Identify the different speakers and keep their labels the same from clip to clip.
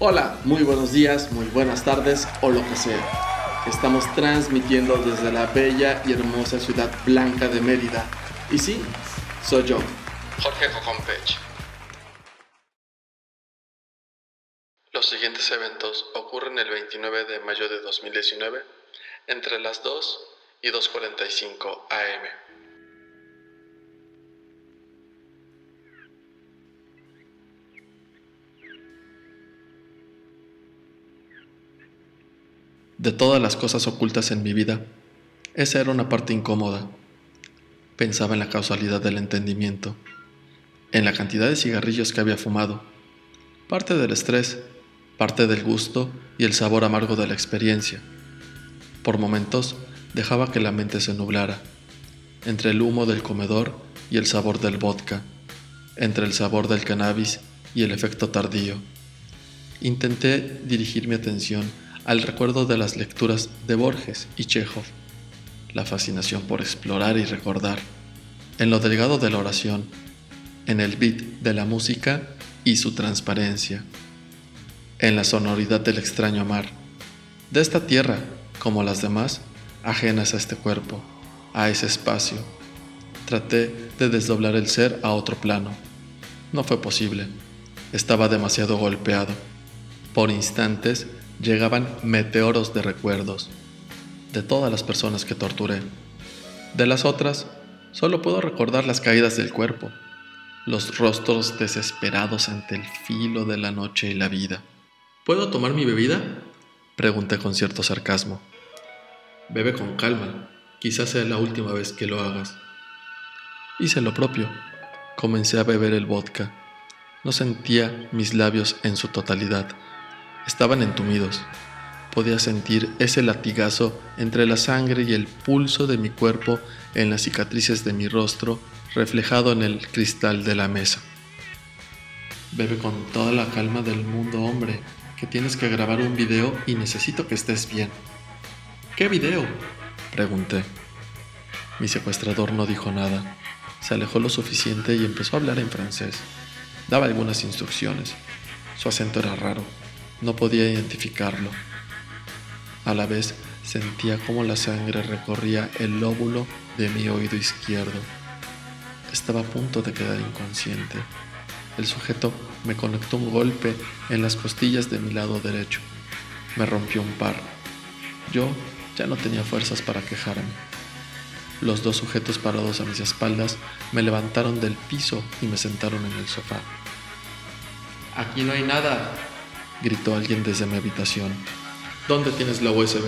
Speaker 1: Hola, muy buenos días, muy buenas tardes o lo que sea. Estamos transmitiendo desde la bella y hermosa ciudad blanca de Mérida. Y sí, soy yo, Jorge Cocompech. Los siguientes eventos ocurren el 29 de mayo de 2019 entre las 2 y 2.45 am. De todas las cosas ocultas en mi vida, esa era una parte incómoda. Pensaba en la causalidad del entendimiento, en la cantidad de cigarrillos que había fumado, parte del estrés, parte del gusto y el sabor amargo de la experiencia. Por momentos dejaba que la mente se nublara, entre el humo del comedor y el sabor del vodka, entre el sabor del cannabis y el efecto tardío. Intenté dirigir mi atención al recuerdo de las lecturas de Borges y Chekhov, la fascinación por explorar y recordar, en lo delgado de la oración, en el beat de la música y su transparencia, en la sonoridad del extraño mar, de esta tierra, como las demás, ajenas a este cuerpo, a ese espacio. Traté de desdoblar el ser a otro plano. No fue posible. Estaba demasiado golpeado. Por instantes llegaban meteoros de recuerdos de todas las personas que torturé. De las otras, solo puedo recordar las caídas del cuerpo, los rostros desesperados ante el filo de la noche y la vida. ¿Puedo tomar mi bebida? Pregunté con cierto sarcasmo. Bebe con calma, quizás sea la última vez que lo hagas. Hice lo propio. Comencé a beber el vodka. No sentía mis labios en su totalidad estaban entumidos. Podía sentir ese latigazo entre la sangre y el pulso de mi cuerpo en las cicatrices de mi rostro reflejado en el cristal de la mesa. Bebe con toda la calma del mundo, hombre, que tienes que grabar un video y necesito que estés bien. ¿Qué video? Pregunté. Mi secuestrador no dijo nada. Se alejó lo suficiente y empezó a hablar en francés. Daba algunas instrucciones. Su acento era raro. No podía identificarlo. A la vez sentía como la sangre recorría el lóbulo de mi oído izquierdo. Estaba a punto de quedar inconsciente. El sujeto me conectó un golpe en las costillas de mi lado derecho. Me rompió un par. Yo ya no tenía fuerzas para quejarme. Los dos sujetos parados a mis espaldas me levantaron del piso y me sentaron en el sofá. Aquí no hay nada, gritó alguien desde mi habitación. ¿Dónde tienes la USB?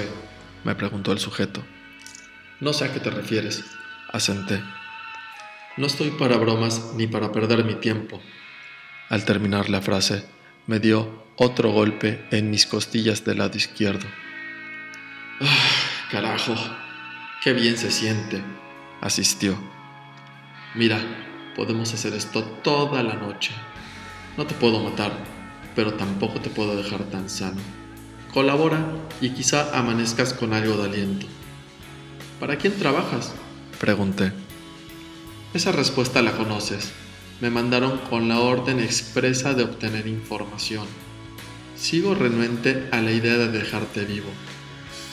Speaker 1: me preguntó el sujeto. No sé a qué te refieres, asenté. No estoy para bromas ni para perder mi tiempo. Al terminar la frase, me dio otro golpe en mis costillas del lado izquierdo. ¡Ah, carajo! ¡Qué bien se siente! asistió. Mira, podemos hacer esto toda la noche. No te puedo matar, pero tampoco te puedo dejar tan sano. Colabora y quizá amanezcas con algo de aliento. ¿Para quién trabajas? Pregunté. Esa respuesta la conoces. Me mandaron con la orden expresa de obtener información. Sigo renuente a la idea de dejarte vivo,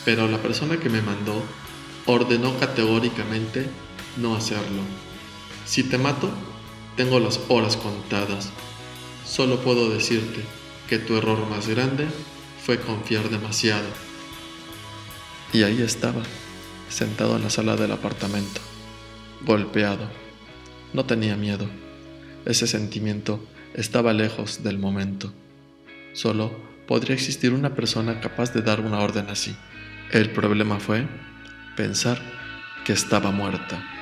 Speaker 1: pero la persona que me mandó ordenó categóricamente no hacerlo. Si te mato, tengo las horas contadas Solo puedo decirte que tu error más grande fue confiar demasiado. Y ahí estaba, sentado en la sala del apartamento, golpeado. No tenía miedo. Ese sentimiento estaba lejos del momento. Solo podría existir una persona capaz de dar una orden así. El problema fue pensar que estaba muerta.